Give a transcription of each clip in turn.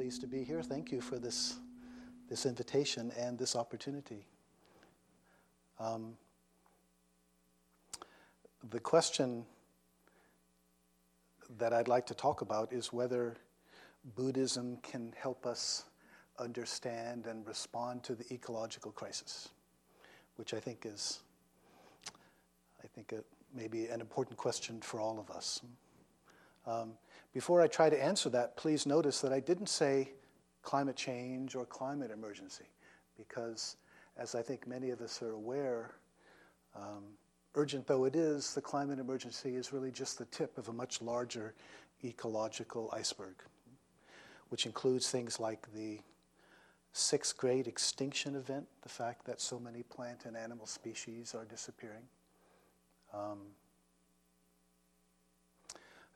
pleased to be here. Thank you for this, this invitation and this opportunity. Um, the question that I'd like to talk about is whether Buddhism can help us understand and respond to the ecological crisis, which I think is, I think, it may an important question for all of us. Um, before I try to answer that, please notice that I didn't say climate change or climate emergency, because as I think many of us are aware, um, urgent though it is, the climate emergency is really just the tip of a much larger ecological iceberg, which includes things like the sixth great extinction event, the fact that so many plant and animal species are disappearing. Um,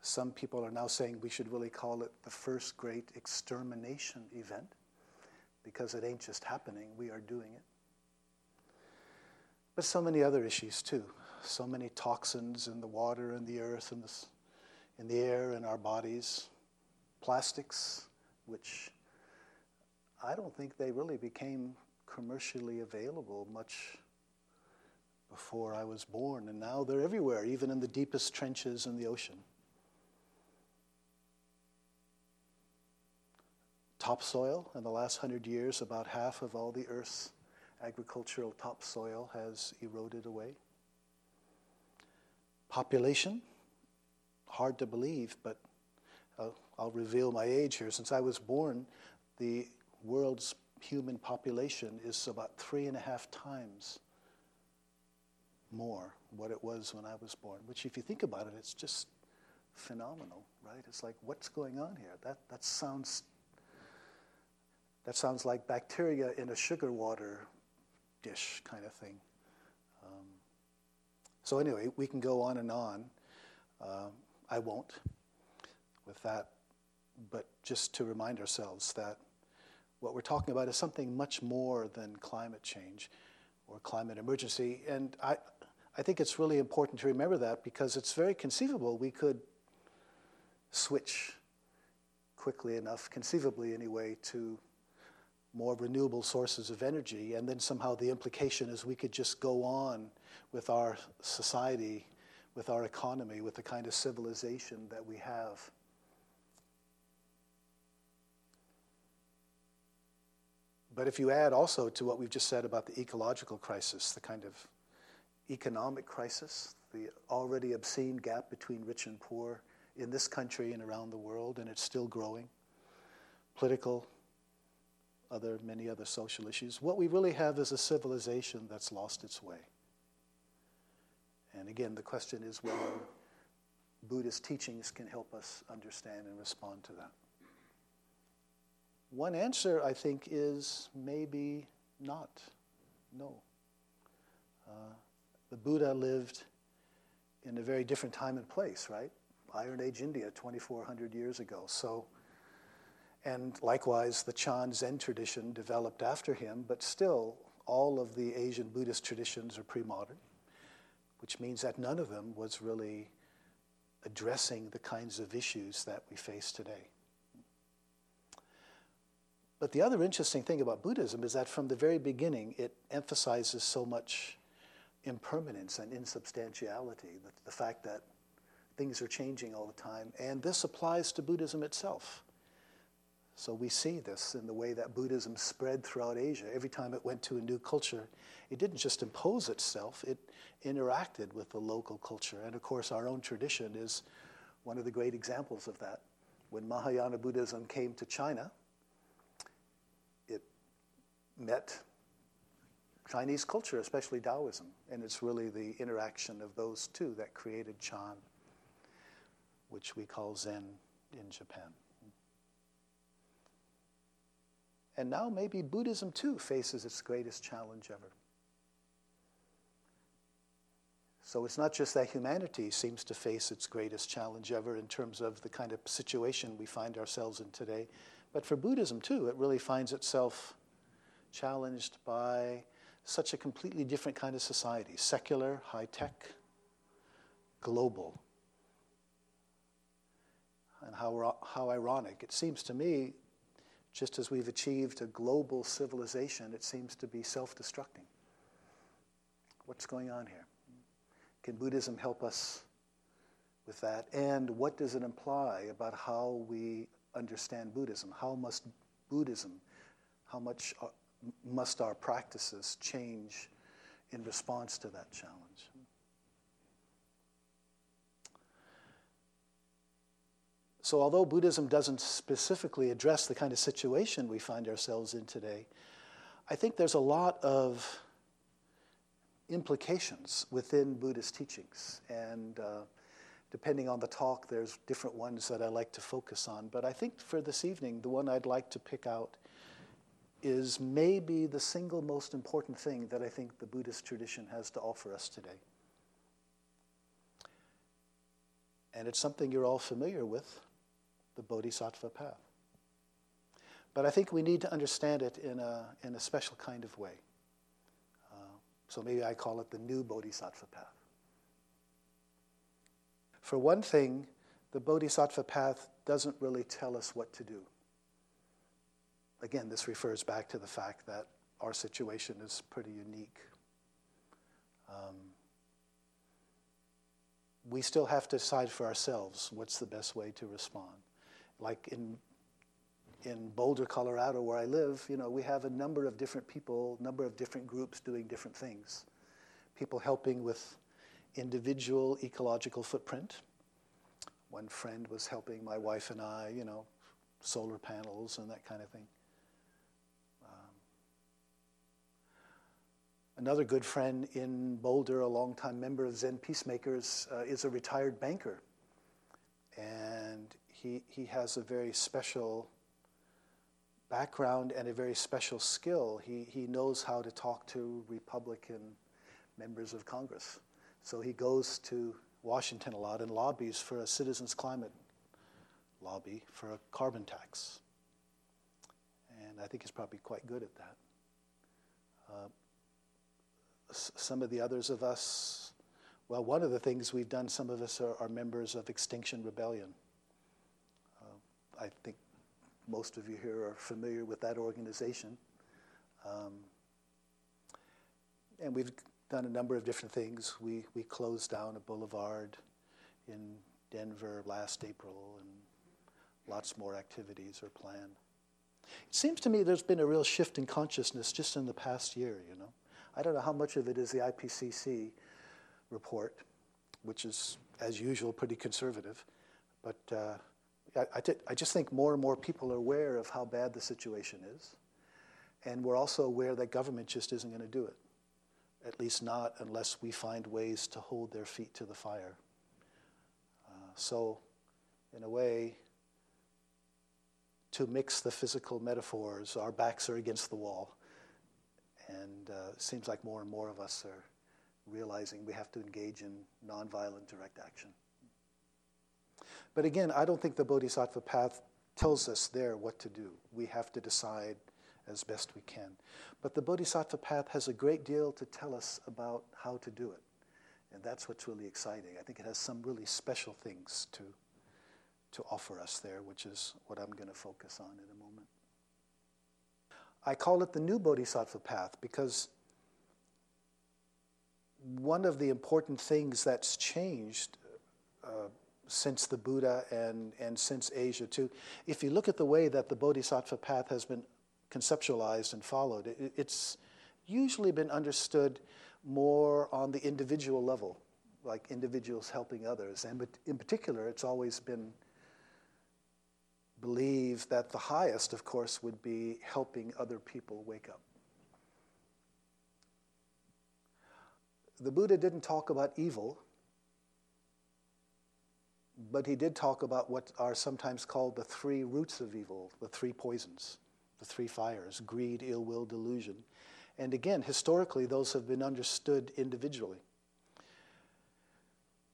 some people are now saying we should really call it the first great extermination event because it ain't just happening, we are doing it. But so many other issues too. So many toxins in the water and the earth and the, in the air and our bodies. Plastics, which I don't think they really became commercially available much before I was born, and now they're everywhere, even in the deepest trenches in the ocean. Topsoil. In the last hundred years, about half of all the Earth's agricultural topsoil has eroded away. Population, hard to believe, but I'll, I'll reveal my age here. Since I was born, the world's human population is about three and a half times more what it was when I was born, which, if you think about it, it's just phenomenal, right? It's like, what's going on here? That, that sounds that sounds like bacteria in a sugar water dish kind of thing. Um, so, anyway, we can go on and on. Uh, I won't with that, but just to remind ourselves that what we're talking about is something much more than climate change or climate emergency. And I, I think it's really important to remember that because it's very conceivable we could switch quickly enough, conceivably anyway, to more renewable sources of energy, and then somehow the implication is we could just go on with our society, with our economy, with the kind of civilization that we have. But if you add also to what we've just said about the ecological crisis, the kind of economic crisis, the already obscene gap between rich and poor in this country and around the world, and it's still growing, political other, many other social issues. What we really have is a civilization that's lost its way. And again, the question is whether Buddhist teachings can help us understand and respond to that. One answer, I think, is maybe not. No. Uh, the Buddha lived in a very different time and place, right? Iron Age India, 2,400 years ago. So and likewise, the Chan Zen tradition developed after him, but still, all of the Asian Buddhist traditions are pre modern, which means that none of them was really addressing the kinds of issues that we face today. But the other interesting thing about Buddhism is that from the very beginning, it emphasizes so much impermanence and insubstantiality, the, the fact that things are changing all the time. And this applies to Buddhism itself. So we see this in the way that Buddhism spread throughout Asia. Every time it went to a new culture, it didn't just impose itself, it interacted with the local culture. And of course, our own tradition is one of the great examples of that. When Mahayana Buddhism came to China, it met Chinese culture, especially Taoism. And it's really the interaction of those two that created Chan, which we call Zen in Japan. And now maybe Buddhism too faces its greatest challenge ever. So it's not just that humanity seems to face its greatest challenge ever in terms of the kind of situation we find ourselves in today, but for Buddhism too, it really finds itself challenged by such a completely different kind of society secular, high tech, global. And how, how ironic. It seems to me just as we've achieved a global civilization, it seems to be self destructing. What's going on here? Can Buddhism help us with that? And what does it imply about how we understand Buddhism? How must Buddhism, how much uh, must our practices change in response to that challenge? So, although Buddhism doesn't specifically address the kind of situation we find ourselves in today, I think there's a lot of implications within Buddhist teachings. And uh, depending on the talk, there's different ones that I like to focus on. But I think for this evening, the one I'd like to pick out is maybe the single most important thing that I think the Buddhist tradition has to offer us today. And it's something you're all familiar with the Bodhisattva path. But I think we need to understand it in a, in a special kind of way. Uh, so maybe I call it the new Bodhisattva path. For one thing, the Bodhisattva path doesn't really tell us what to do. Again, this refers back to the fact that our situation is pretty unique. Um, we still have to decide for ourselves what's the best way to respond like in in Boulder, Colorado, where I live, you know, we have a number of different people, number of different groups doing different things. People helping with individual ecological footprint. One friend was helping my wife and I, you know, solar panels and that kind of thing. Um, another good friend in Boulder, a longtime member of Zen Peacemakers, uh, is a retired banker. And he, he has a very special background and a very special skill. He, he knows how to talk to Republican members of Congress. So he goes to Washington a lot and lobbies for a citizens' climate lobby for a carbon tax. And I think he's probably quite good at that. Uh, s- some of the others of us, well, one of the things we've done, some of us are, are members of Extinction Rebellion. I think most of you here are familiar with that organization. Um, and we've done a number of different things. We, we closed down a boulevard in Denver last April, and lots more activities are planned. It seems to me there's been a real shift in consciousness just in the past year, you know. I don't know how much of it is the IPCC report, which is, as usual, pretty conservative, but uh, I, I, I just think more and more people are aware of how bad the situation is. And we're also aware that government just isn't going to do it, at least not unless we find ways to hold their feet to the fire. Uh, so, in a way, to mix the physical metaphors, our backs are against the wall. And uh, it seems like more and more of us are realizing we have to engage in nonviolent direct action. But again, I don't think the Bodhisattva path tells us there what to do. We have to decide as best we can. But the Bodhisattva path has a great deal to tell us about how to do it. And that's what's really exciting. I think it has some really special things to, to offer us there, which is what I'm going to focus on in a moment. I call it the new Bodhisattva path because one of the important things that's changed uh, since the Buddha and, and since Asia too. If you look at the way that the Bodhisattva path has been conceptualized and followed, it, it's usually been understood more on the individual level, like individuals helping others. And in particular, it's always been believed that the highest, of course, would be helping other people wake up. The Buddha didn't talk about evil but he did talk about what are sometimes called the three roots of evil, the three poisons, the three fires greed, ill will, delusion. And again, historically, those have been understood individually.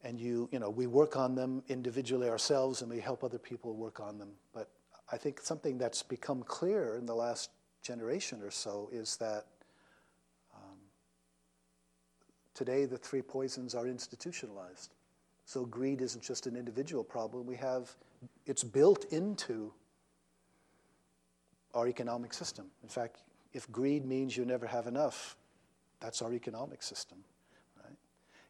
And you, you know, we work on them individually ourselves and we help other people work on them. But I think something that's become clear in the last generation or so is that um, today the three poisons are institutionalized. So greed isn't just an individual problem. We have, it's built into our economic system. In fact, if greed means you never have enough, that's our economic system. Right?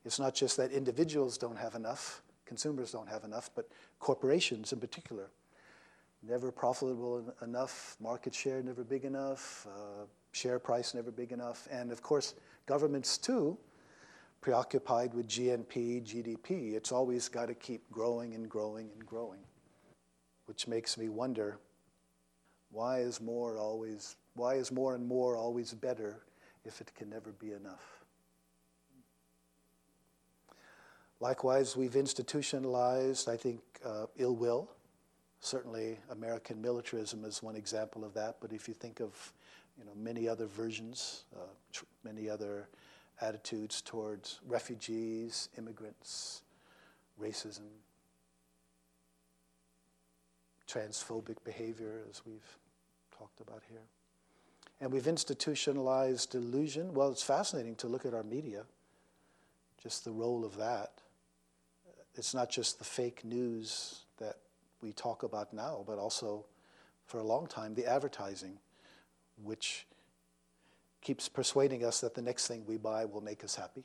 It's not just that individuals don't have enough, consumers don't have enough, but corporations in particular. Never profitable enough, market share never big enough, uh, share price never big enough, and of course, governments too, preoccupied with GNP, GDP. It's always got to keep growing and growing and growing, which makes me wonder why is more always why is more and more always better if it can never be enough? Likewise, we've institutionalized, I think, uh, ill will. Certainly, American militarism is one example of that. But if you think of, you know, many other versions, uh, tr- many other attitudes towards refugees, immigrants, racism, transphobic behavior, as we've talked about here. And we've institutionalized delusion. Well, it's fascinating to look at our media, just the role of that. It's not just the fake news that we talk about now, but also for a long time, the advertising, which keeps persuading us that the next thing we buy will make us happy.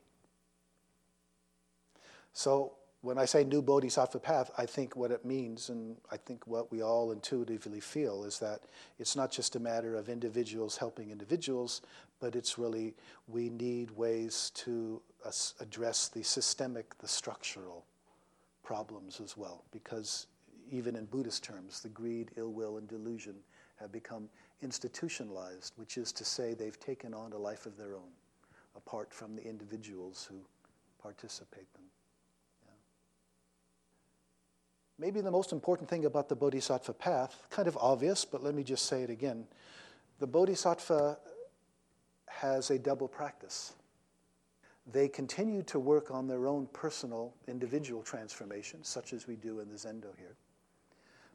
So when I say new bodhisattva path, I think what it means, and I think what we all intuitively feel, is that it's not just a matter of individuals helping individuals, but it's really we need ways to address the systemic, the structural problems as well. Because even in Buddhist terms, the greed, ill will, and delusion have become institutionalized, which is to say they've taken on a life of their own, apart from the individuals who participate in them. Maybe the most important thing about the Bodhisattva path, kind of obvious, but let me just say it again. The Bodhisattva has a double practice. They continue to work on their own personal, individual transformation, such as we do in the Zendo here.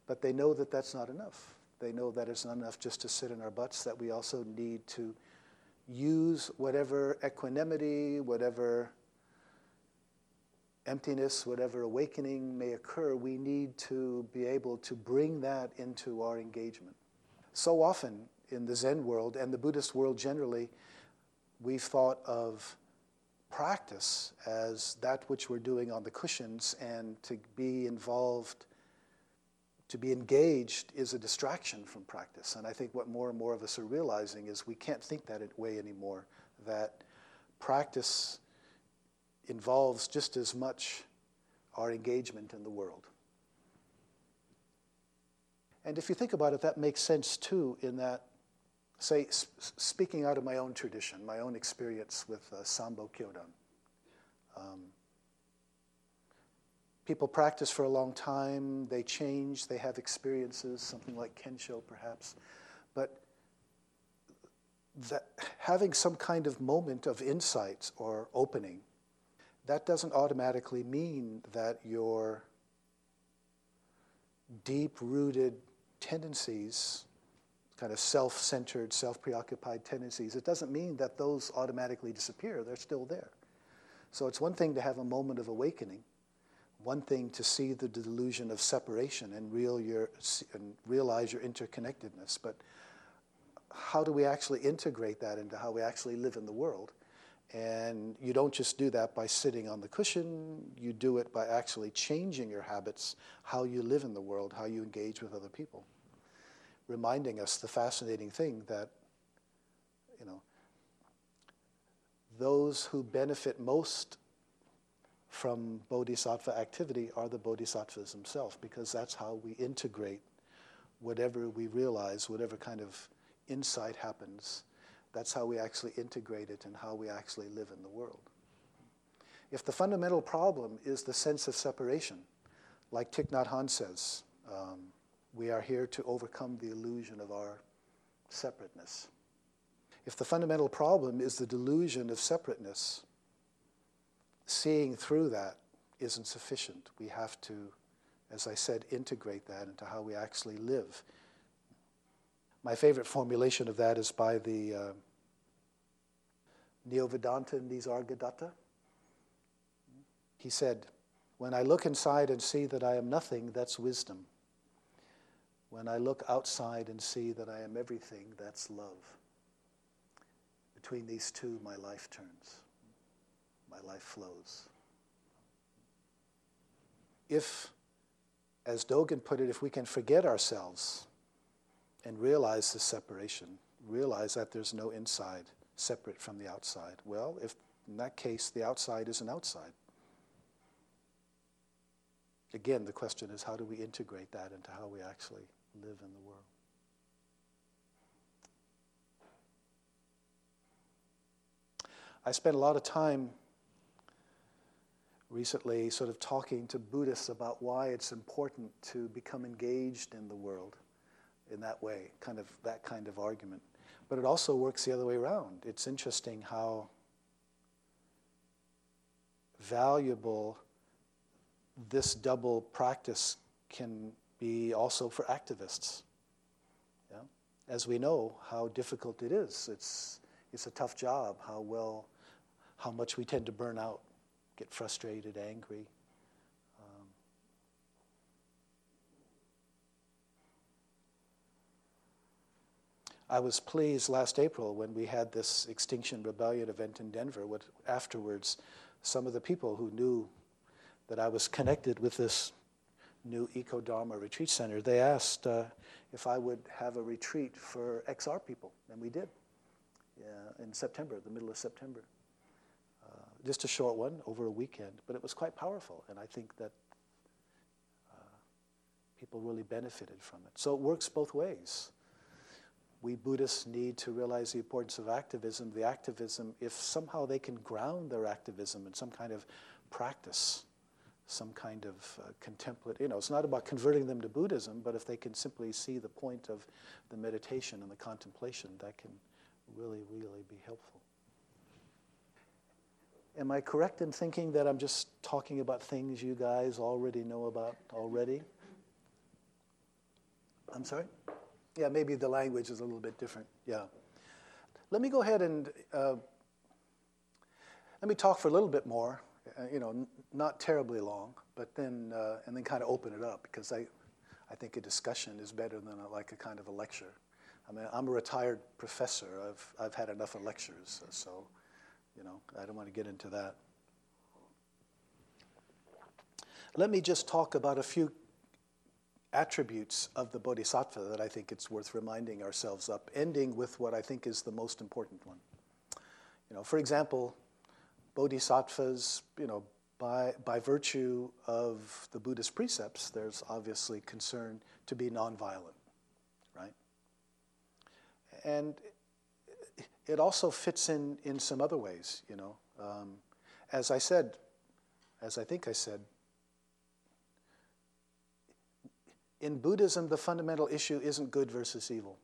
But they know that that's not enough. They know that it's not enough just to sit in our butts, that we also need to use whatever equanimity, whatever emptiness, whatever awakening may occur, we need to be able to bring that into our engagement. So often in the Zen world and the Buddhist world generally, we've thought of practice as that which we're doing on the cushions, and to be involved, to be engaged, is a distraction from practice. And I think what more and more of us are realizing is we can't think that way anymore, that practice involves just as much our engagement in the world. And if you think about it, that makes sense too, in that, say, sp- speaking out of my own tradition, my own experience with uh, Sambo Kyodan. Um, people practice for a long time, they change, they have experiences, something like Kensho perhaps. But that having some kind of moment of insight or opening that doesn't automatically mean that your deep rooted tendencies, kind of self centered, self preoccupied tendencies, it doesn't mean that those automatically disappear. They're still there. So it's one thing to have a moment of awakening, one thing to see the delusion of separation and, real your, and realize your interconnectedness. But how do we actually integrate that into how we actually live in the world? And you don't just do that by sitting on the cushion, you do it by actually changing your habits, how you live in the world, how you engage with other people. Reminding us the fascinating thing that, you know, those who benefit most from bodhisattva activity are the bodhisattvas themselves, because that's how we integrate whatever we realize, whatever kind of insight happens that's how we actually integrate it and how we actually live in the world. If the fundamental problem is the sense of separation, like Thich Nhat Hanh says, um, we are here to overcome the illusion of our separateness. If the fundamental problem is the delusion of separateness, seeing through that isn't sufficient. We have to, as I said, integrate that into how we actually live my favorite formulation of that is by the uh, Neo-Vedanta Nisargadatta. He said, When I look inside and see that I am nothing, that's wisdom. When I look outside and see that I am everything, that's love. Between these two, my life turns, my life flows. If, as Dogen put it, if we can forget ourselves and realize the separation, realize that there's no inside separate from the outside, well, if in that case the outside is an outside. Again, the question is how do we integrate that into how we actually live in the world? I spent a lot of time recently sort of talking to Buddhists about why it's important to become engaged in the world in that way, kind of that kind of argument. But it also works the other way around. It's interesting how valuable this double practice can be also for activists. Yeah? As we know how difficult it is. It's it's a tough job, how well, how much we tend to burn out, get frustrated, angry. Um, I was pleased last April when we had this Extinction Rebellion event in Denver. What afterwards, some of the people who knew that I was connected with this new Eco Dharma retreat center, they asked uh, if I would have a retreat for XR people, and we did yeah, in September, the middle of September. Just a short one over a weekend, but it was quite powerful, and I think that uh, people really benefited from it. So it works both ways. We Buddhists need to realize the importance of activism. The activism, if somehow they can ground their activism in some kind of practice, some kind of uh, contemplative, you know, it's not about converting them to Buddhism, but if they can simply see the point of the meditation and the contemplation, that can really, really be helpful. Am I correct in thinking that I'm just talking about things you guys already know about already? I'm sorry? Yeah, maybe the language is a little bit different. Yeah. Let me go ahead and uh, let me talk for a little bit more. Uh, you know, n- not terribly long, but then uh, and then kind of open it up because I, I think a discussion is better than a, like a kind of a lecture. I mean, I'm a retired professor. I've, I've had enough of lectures, so, you know, I don't want to get into that. Let me just talk about a few attributes of the Bodhisattva that I think it's worth reminding ourselves of, ending with what I think is the most important one. You know, for example, Bodhisattvas, you know, by, by virtue of the Buddhist precepts, there's obviously concern to be nonviolent right? and it also fits in in some other ways, you know. Um, as I said, as I think I said, in Buddhism, the fundamental issue isn't good versus evil.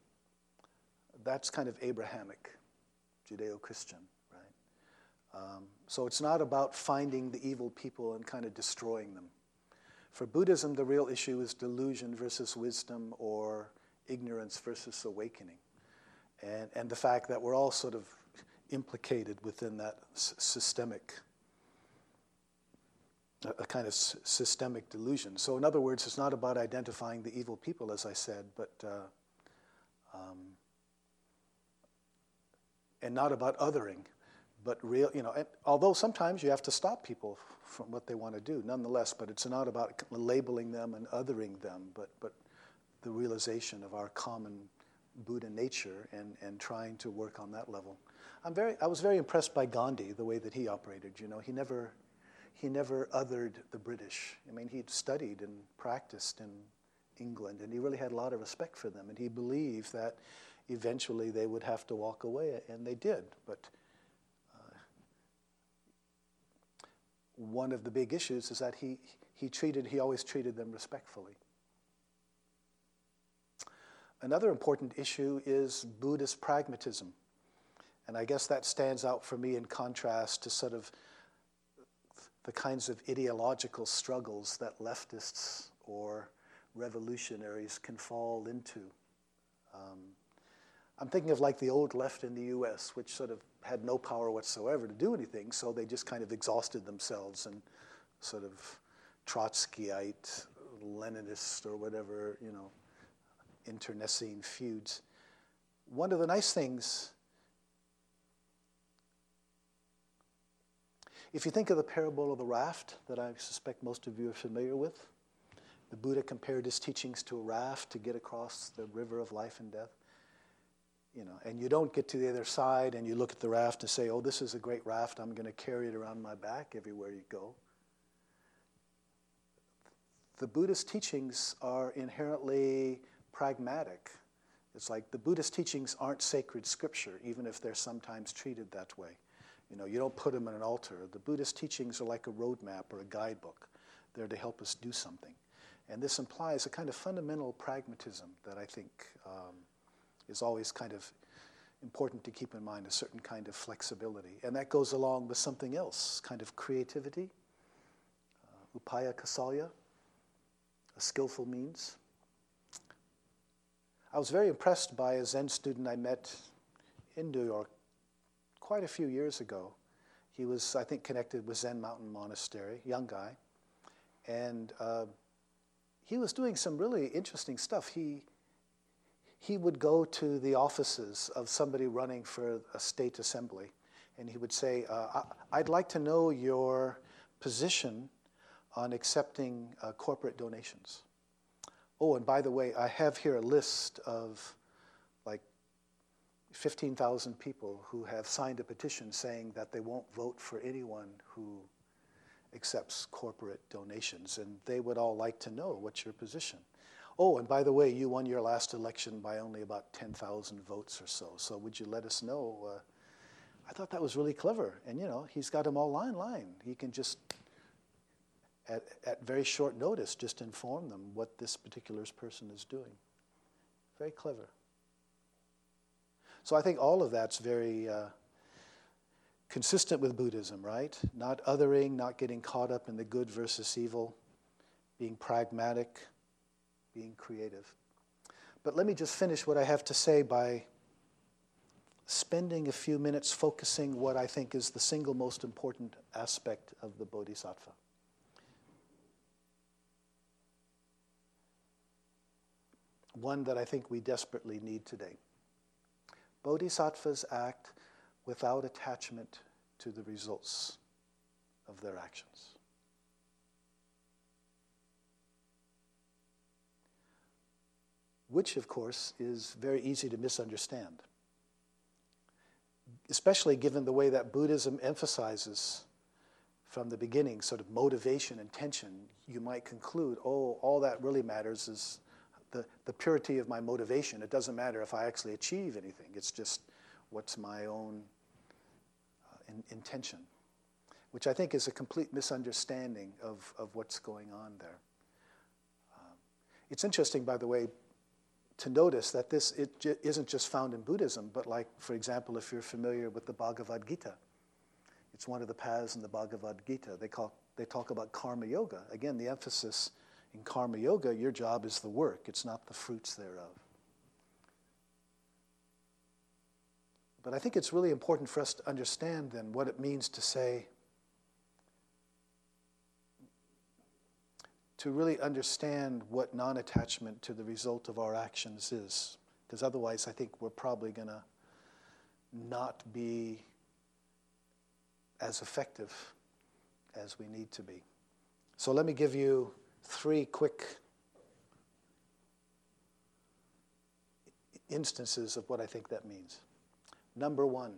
That's kind of Abrahamic, Judeo Christian, right? Um, so it's not about finding the evil people and kind of destroying them. For Buddhism, the real issue is delusion versus wisdom or ignorance versus awakening and, and the fact that we're all sort of implicated within that s- systemic, a, a kind of s- systemic delusion. So, in other words, it's not about identifying the evil people, as I said, but uh, um, and not about othering, but real. You know, and although sometimes you have to stop people from what they want to do, nonetheless. But it's not about labeling them and othering them, but but the realization of our common Buddha nature and, and trying to work on that level. I'm very, I was very impressed by Gandhi, the way that he operated. You know, he never, he never othered the British. I mean, he'd studied and practiced in England, and he really had a lot of respect for them. And he believed that eventually they would have to walk away, and they did. But uh, one of the big issues is that he, he treated, he always treated them respectfully. Another important issue is Buddhist pragmatism. And I guess that stands out for me in contrast to sort of the kinds of ideological struggles that leftists or revolutionaries can fall into. Um, I'm thinking of like the old left in the US, which sort of had no power whatsoever to do anything, so they just kind of exhausted themselves and sort of Trotskyite, Leninist, or whatever, you know, internecine feuds. One of the nice things, if you think of the parable of the raft that I suspect most of you are familiar with, the Buddha compared his teachings to a raft to get across the river of life and death. You know, and you don't get to the other side and you look at the raft and say, "Oh, this is a great raft. I'm going to carry it around my back everywhere you go." The Buddhist teachings are inherently pragmatic. It's like the Buddhist teachings aren't sacred scripture, even if they're sometimes treated that way. You know, you don't put them in an altar. The Buddhist teachings are like a roadmap or a guidebook. They're to help us do something. And this implies a kind of fundamental pragmatism that I think um, is always kind of important to keep in mind, a certain kind of flexibility. And that goes along with something else, kind of creativity, uh, upaya kausalya, a skillful means. I was very impressed by a Zen student I met in New York quite a few years ago. He was, I think, connected with Zen Mountain Monastery, young guy. And uh, he was doing some really interesting stuff. He, he would go to the offices of somebody running for a state assembly, and he would say, uh, I'd like to know your position on accepting uh, corporate donations. Oh, and by the way, I have here a list of like 15,000 people who have signed a petition saying that they won't vote for anyone who accepts corporate donations, and they would all like to know what's your position. Oh, and by the way, you won your last election by only about 10,000 votes or so, so would you let us know? Uh, I thought that was really clever, and you know, he's got them all line line. He can just, at, at very short notice, just inform them what this particular person is doing. Very clever. So I think all of that's very. Uh, consistent with Buddhism, right? Not othering, not getting caught up in the good versus evil, being pragmatic, being creative. But let me just finish what I have to say by spending a few minutes focusing what I think is the single most important aspect of the Bodhisattva. One that I think we desperately need today. Bodhisattvas act without attachment to the results of their actions. Which, of course, is very easy to misunderstand, especially given the way that Buddhism emphasizes from the beginning sort of motivation and tension. You might conclude, oh, all that really matters is the, the purity of my motivation. It doesn't matter if I actually achieve anything, it's just what's my own in, intention, which I think is a complete misunderstanding of, of what's going on there. Um, it's interesting, by the way, to notice that this it j- isn't just found in Buddhism, but like, for example, if you're familiar with the Bhagavad Gita, it's one of the paths in the Bhagavad Gita. They, call, they talk about karma yoga. Again, the emphasis in karma yoga, your job is the work, it's not the fruits thereof. But I think it's really important for us to understand then what it means to say, to really understand what non attachment to the result of our actions is. Because otherwise, I think we're probably going to not be as effective as we need to be. So let me give you three quick instances of what I think that means. Number one,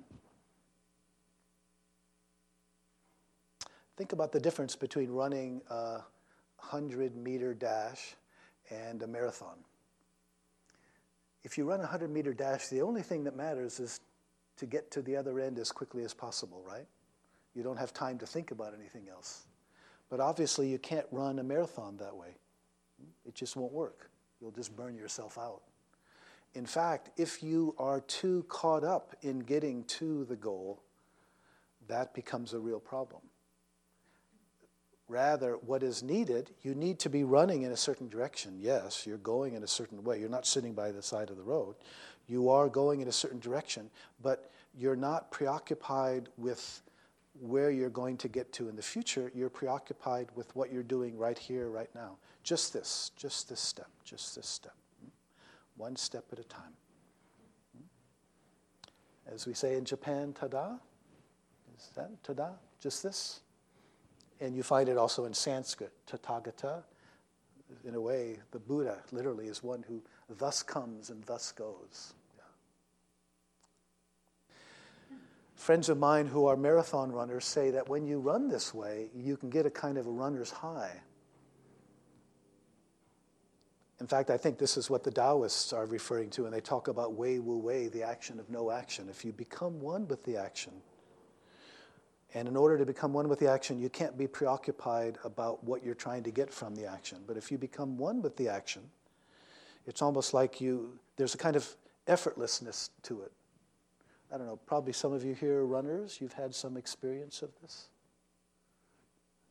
think about the difference between running a 100 meter dash and a marathon. If you run a 100 meter dash, the only thing that matters is to get to the other end as quickly as possible, right? You don't have time to think about anything else. But obviously, you can't run a marathon that way. It just won't work. You'll just burn yourself out. In fact, if you are too caught up in getting to the goal, that becomes a real problem. Rather, what is needed, you need to be running in a certain direction. Yes, you're going in a certain way. You're not sitting by the side of the road. You are going in a certain direction, but you're not preoccupied with where you're going to get to in the future. You're preoccupied with what you're doing right here, right now. Just this, just this step, just this step hmm? one step at a time. Hmm? As we say in Japan, tada? Is that tada? Just this? And you find it also in Sanskrit, tathagata. In a way, the Buddha literally is one who thus comes and thus goes. Friends of mine who are marathon runners say that when you run this way, you can get a kind of a runner's high. In fact, I think this is what the Taoists are referring to when they talk about wei wu wei, the action of no action. If you become one with the action, and in order to become one with the action, you can't be preoccupied about what you're trying to get from the action. But if you become one with the action, it's almost like you, there's a kind of effortlessness to it. I don't know, probably some of you here are runners. You've had some experience of this?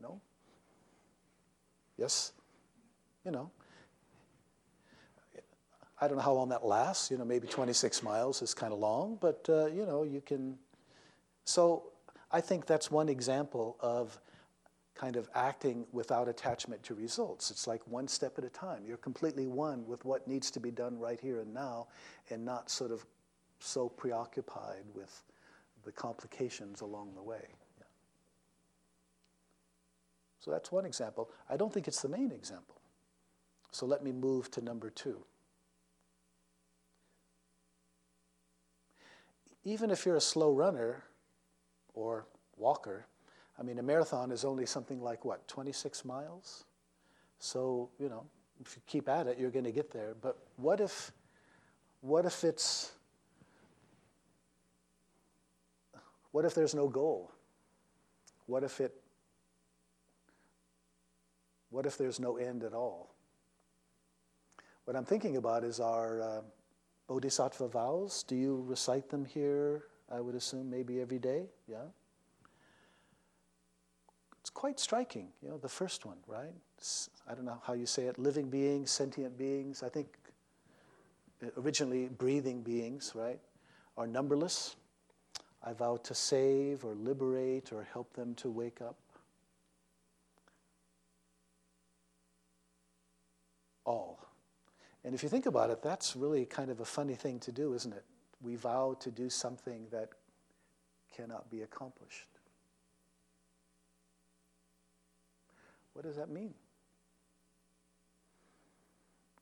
No? Yes? You know. I don't know how long that lasts. You know, maybe 26 miles is kind of long, but, uh, you know, you can. So I think that's one example of kind of acting without attachment to results. It's like one step at a time. You're completely one with what needs to be done right here and now and not sort of so preoccupied with the complications along the way. Yeah. So that's one example. I don't think it's the main example. So let me move to number two. Even if you're a slow runner or walker, I mean, a marathon is only something like what, 26 miles? So, you know, if you keep at it, you're going to get there. But what if, what if it's What if there's no goal? What if it what if there's no end at all? What I'm thinking about is our uh, Bodhisattva vows. Do you recite them here? I would assume maybe every day. Yeah. It's quite striking. You know, the first one, right? It's, I don't know how you say it. Living beings, sentient beings. I think uh, originally breathing beings, right, are numberless. I vow to save or liberate or help them to wake up. All. And if you think about it, that's really kind of a funny thing to do, isn't it? We vow to do something that cannot be accomplished. What does that mean?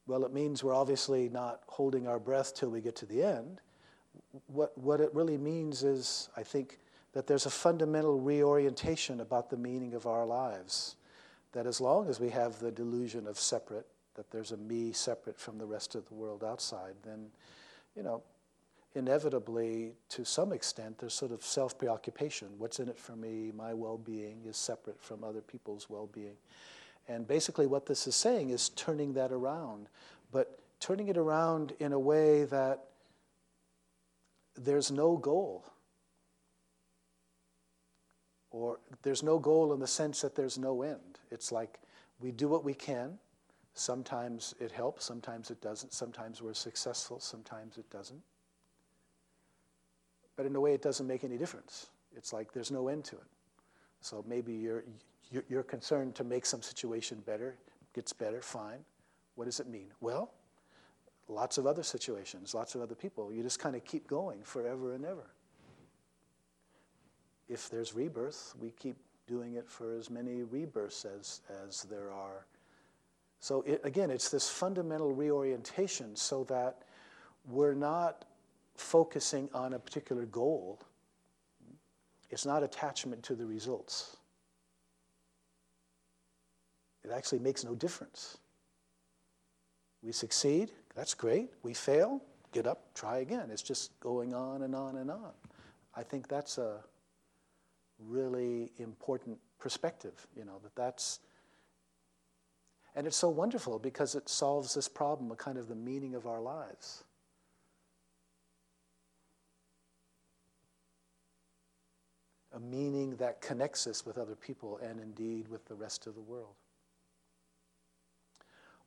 Well, it means we're obviously not holding our breath till we get to the end what, what it really means is, I think, that there's a fundamental reorientation about the meaning of our lives. That as long as we have the delusion of separate, that there's a me separate from the rest of the world outside, then, you know, inevitably, to some extent, there's sort of self preoccupation. What's in it for me? My well being is separate from other people's well being. And basically, what this is saying is turning that around, but turning it around in a way that there's no goal. Or there's no goal in the sense that there's no end. It's like we do what we can. Sometimes it helps, sometimes it doesn't. Sometimes we're successful, sometimes it doesn't. But in a way, it doesn't make any difference. It's like there's no end to it. So maybe you're, you're concerned to make some situation better, gets better, fine. What does it mean? Well, lots of other situations, lots of other people. You just kind of keep going forever and ever. If there's rebirth, we keep doing it for as many rebirths as, as there are. So, it, again, it's this fundamental reorientation so that we're not focusing on a particular goal, it's not attachment to the results. It actually makes no difference. We succeed, that's great. We fail, get up, try again. It's just going on and on and on. I think that's a really important perspective, you know, that that's. And it's so wonderful because it solves this problem of kind of the meaning of our lives. A meaning that connects us with other people and indeed with the rest of the world.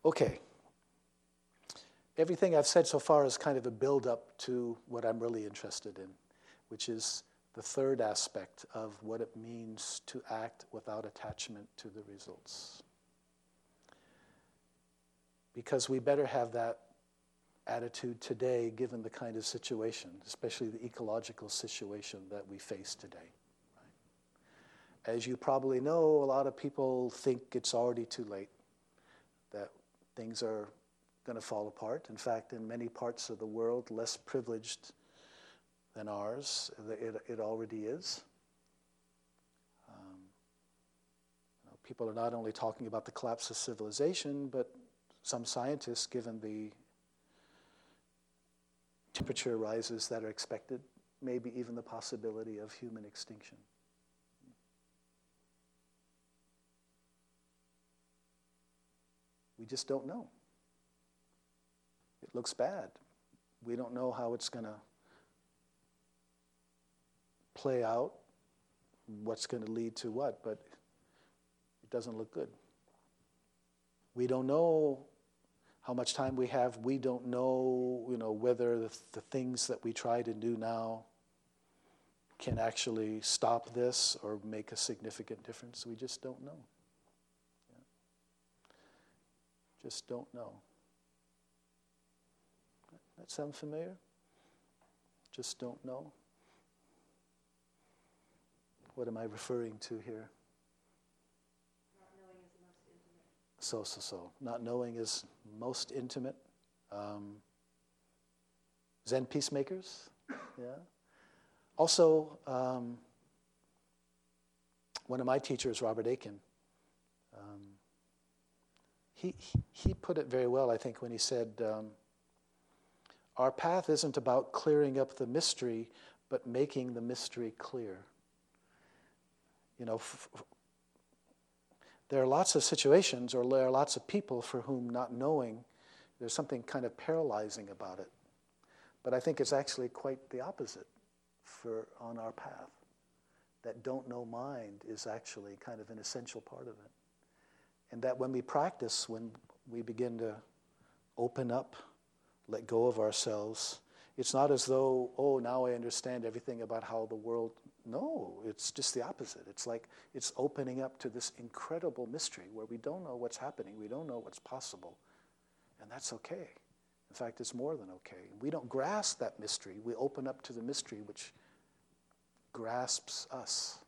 Okay everything I've said so far is kind of a build up to what I'm really interested in, which is the third aspect of what it means to act without attachment to the results. Because we better have that attitude today given the kind of situation, especially the ecological situation that we face today. As you probably know, a lot of people think it's already too late, that things are going to fall apart. In fact, in many parts of the world, less privileged than ours, it, it already is. Um, you know, people are not only talking about the collapse of civilization, but some scientists, given the temperature rises that are expected, maybe even the possibility of human extinction. We just don't know. It looks bad. We don't know how it's going to play out, what's going to lead to what, but it doesn't look good. We don't know how much time we have. We don't know, you know, whether the, the things that we try to do now can actually stop this or make a significant difference. We just don't know. Yeah. Just don't know. That sound familiar? Just don't know. What am I referring to here? So, so, so. Not knowing is most intimate. Um, Zen peacemakers, yeah. Also, um, one of my teachers, Robert Aitken, um, he, he put it very well, I think, when he said, um, Our path isn't about clearing up the mystery, but making the mystery clear. You know, f- there are lots of situations or there are lots of people for whom not knowing, there's something kind of paralyzing about it. But I think it's actually quite the opposite for on our path. That don't know mind is actually kind of an essential part of it. And that when we practice, when we begin to open up, let go of ourselves, it's not as though, oh, now I understand everything about how the world no, it's just the opposite. It's like it's opening up to this incredible mystery where we don't know what's happening, we don't know what's possible, and that's okay. In fact, it's more than okay. We don't grasp that mystery, we open up to the mystery which grasps us.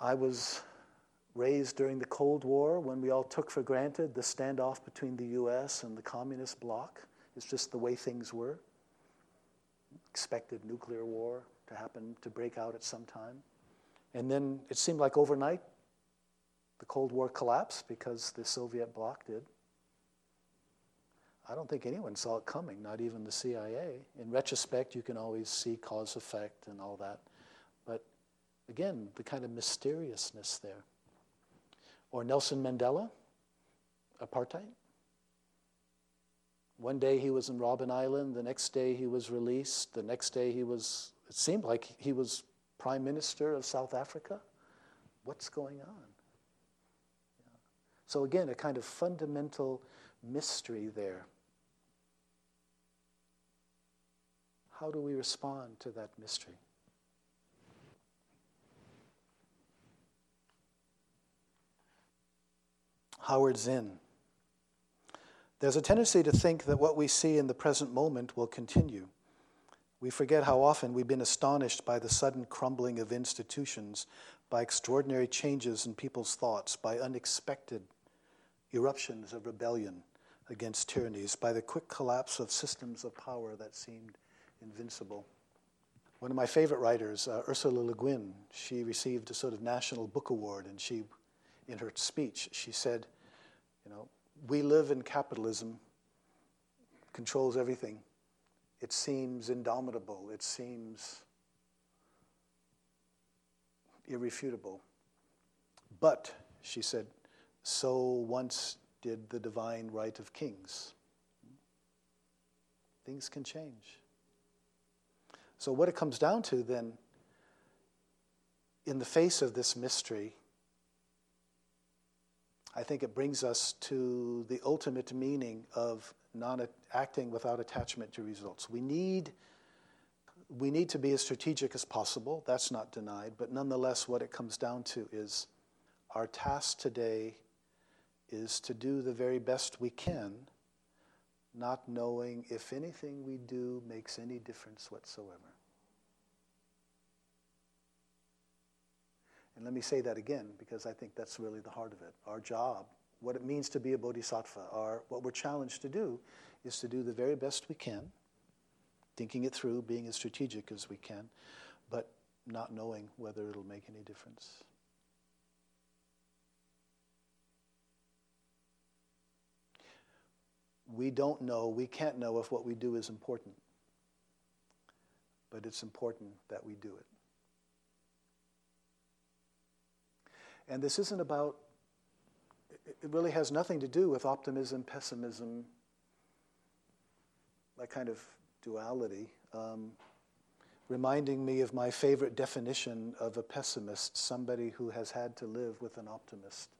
I was raised during the Cold War when we all took for granted the standoff between the US and the communist bloc. It's just the way things were expected nuclear war to happen, to break out at some time. And then it seemed like overnight the Cold War collapsed because the Soviet bloc did. I don't think anyone saw it coming, not even the CIA. In retrospect, you can always see cause effect and all that. But again, the kind of mysteriousness there. Or Nelson Mandela, apartheid. One day he was in Robben Island, the next day he was released, the next day he was, it seemed like he was Prime Minister of South Africa. What's going on? Yeah. So, again, a kind of fundamental mystery there. How do we respond to that mystery? Howard Zinn there's a tendency to think that what we see in the present moment will continue. We forget how often we've been astonished by the sudden crumbling of institutions, by extraordinary changes in people's thoughts, by unexpected eruptions of rebellion against tyrannies, by the quick collapse of systems of power that seemed invincible. One of my favorite writers, uh, Ursula Le Guin, she received a sort of national book award, and she, in her speech, she said, you know, we live in capitalism, controls everything. It seems indomitable, it seems irrefutable. But, she said, so once did the divine right of kings. Things can change. So, what it comes down to then, in the face of this mystery, I think it brings us to the ultimate meaning of not acting without attachment to results. We need, we need to be as strategic as possible, that's not denied, but nonetheless, what it comes down to is our task today is to do the very best we can, not knowing if anything we do makes any difference whatsoever. And let me say that again because I think that's really the heart of it. Our job, what it means to be a bodhisattva, our, what we're challenged to do is to do the very best we can, thinking it through, being as strategic as we can, but not knowing whether it'll make any difference. We don't know, we can't know if what we do is important, but it's important that we do it. And this isn't about, it really has nothing to do with optimism, pessimism, that kind of duality. Um, reminding me of my favorite definition of a pessimist somebody who has had to live with an optimist.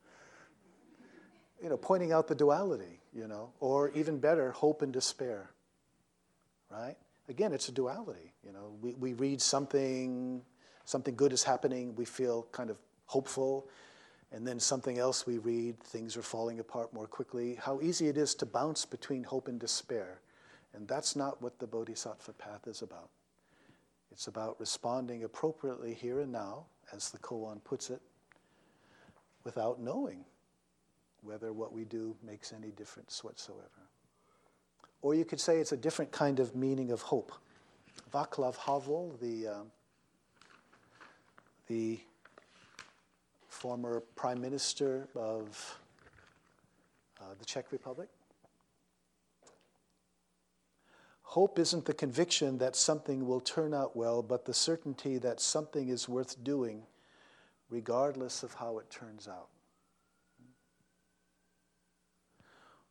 You know, pointing out the duality, you know, or even better, hope and despair, right? Again, it's a duality. You know, we, we read something, something good is happening, we feel kind of hopeful, and then something else we read, things are falling apart more quickly. How easy it is to bounce between hope and despair. And that's not what the Bodhisattva path is about. It's about responding appropriately here and now, as the koan puts it, without knowing whether what we do makes any difference whatsoever. Or you could say it's a different kind of meaning of hope. Václav Havel, the, um, the former prime minister of uh, the Czech Republic. Hope isn't the conviction that something will turn out well, but the certainty that something is worth doing regardless of how it turns out.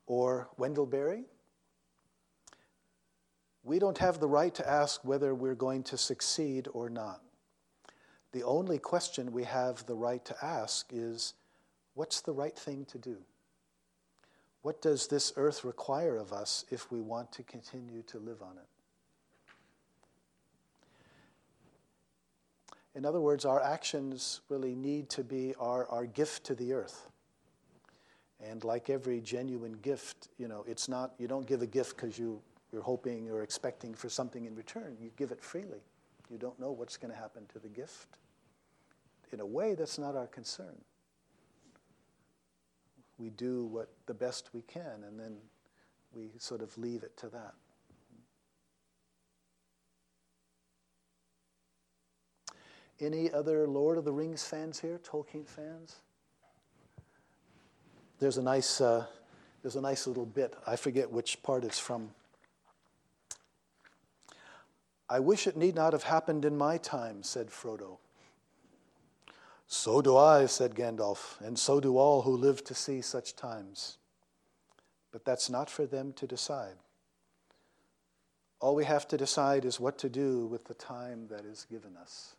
Or Wendell Berry, we don't have the right to ask whether we're going to succeed or not. The only question we have the right to ask is what's the right thing to do? What does this earth require of us if we want to continue to live on it? In other words, our actions really need to be our, our gift to the earth. And like every genuine gift, you know, it's not, you don't give a gift because you, you're hoping or expecting for something in return. You give it freely. You don't know what's going to happen to the gift. In a way, that's not our concern. We do what the best we can, and then we sort of leave it to that. Any other Lord of the Rings fans here? Tolkien fans? There's a nice, uh, there's a nice little bit. I forget which part it's from. I wish it need not have happened in my time, said Frodo. So do I, said Gandalf, and so do all who live to see such times. But that's not for them to decide. All we have to decide is what to do with the time that is given us.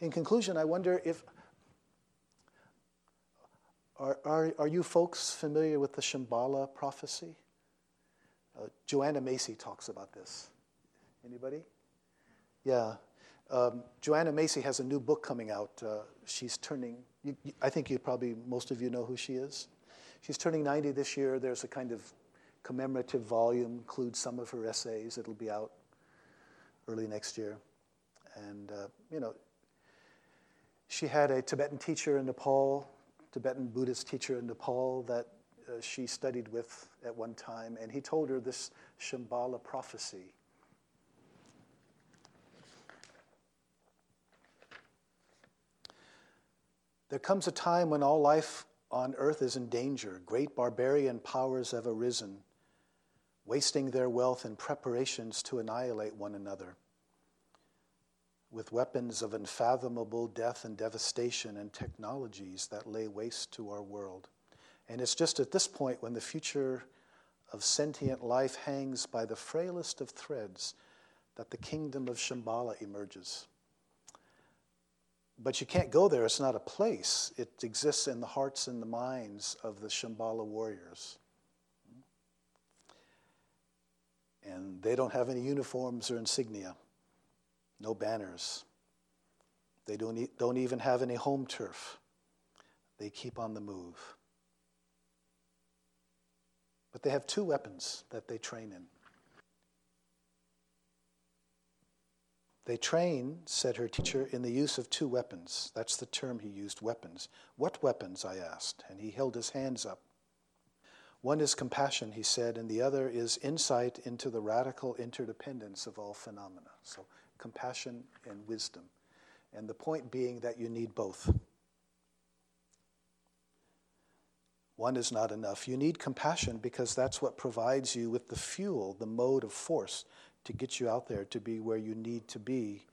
In conclusion, I wonder if are, are, are you folks familiar with the Shambhala prophecy? Uh, Joanna Macy talks about this. Anybody? Yeah. Um, Joanna Macy has a new book coming out. Uh, she's turning, you, I think you probably, most of you know who she is. She's turning 90 this year. There's a kind of commemorative volume, includes some of her essays. It'll be out early next year. And, uh, you know, she had a Tibetan teacher in Nepal, Tibetan Buddhist teacher in Nepal that uh, she studied with at one time, and he told her this Shambhala prophecy. There comes a time when all life on earth is in danger. Great barbarian powers have arisen, wasting their wealth in preparations to annihilate one another with weapons of unfathomable death and devastation and technologies that lay waste to our world. And it's just at this point when the future of sentient life hangs by the frailest of threads that the kingdom of Shambhala emerges. But you can't go there, it's not a place. It exists in the hearts and the minds of the Shambhala warriors. And they don't have any uniforms or insignia no banners, They don't, e- don't even have any home turf. They keep on the move. But they have two weapons that they train in. They train, said her teacher, in the use of two weapons. That's the term he used, weapons. What weapons? I asked, and he held his hands up. One is compassion, he said, and the other is insight into the radical interdependence of all phenomena. So, compassion and wisdom. And the point being that you need both. One is not enough. You need compassion because that's what provides you with the fuel, the mode of force to get you out there to be where you need to be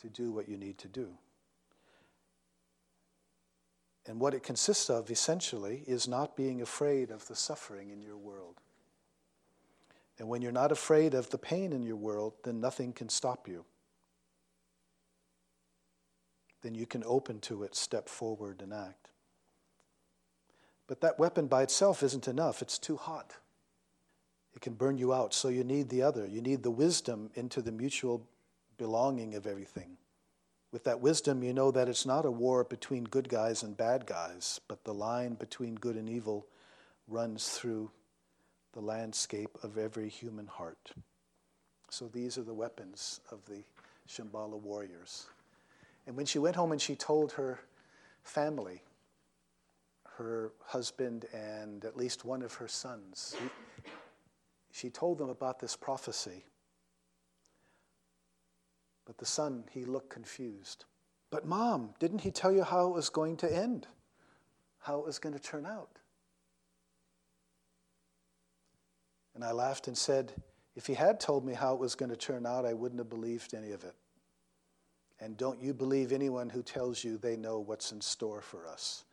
to do what you need to do. And what it consists of, essentially, is not being afraid of the suffering in your world. And when you're not afraid of the pain in your world, then nothing can stop you. Then you can open to it, step forward, and act. But that weapon by itself isn't enough, it's too hot. It can burn you out, so you need the other. You need the wisdom into the mutual belonging of everything. With that wisdom, you know that it's not a war between good guys and bad guys, but the line between good and evil runs through the landscape of every human heart. So these are the weapons of the Shambhala warriors. And when she went home and she told her family, her husband and at least one of her sons, she told them about this prophecy. But the son, he looked confused. But, mom, didn't he tell you how it was going to end? How it was going to turn out? And I laughed and said, If he had told me how it was going to turn out, I wouldn't have believed any of it. And don't you believe anyone who tells you they know what's in store for us.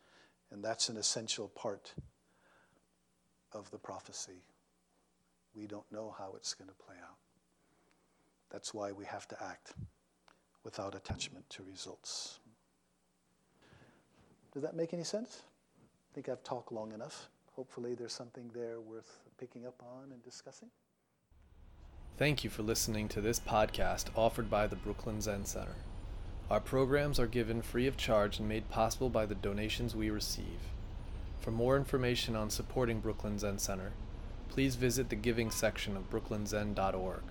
And that's an essential part of the prophecy. We don't know how it's going to play out. That's why we have to act without attachment to results. Does that make any sense? I think I've talked long enough. Hopefully, there's something there worth picking up on and discussing. Thank you for listening to this podcast offered by the Brooklyn Zen Center. Our programs are given free of charge and made possible by the donations we receive. For more information on supporting Brooklyn Zen Center, please visit the giving section of brooklynzen.org.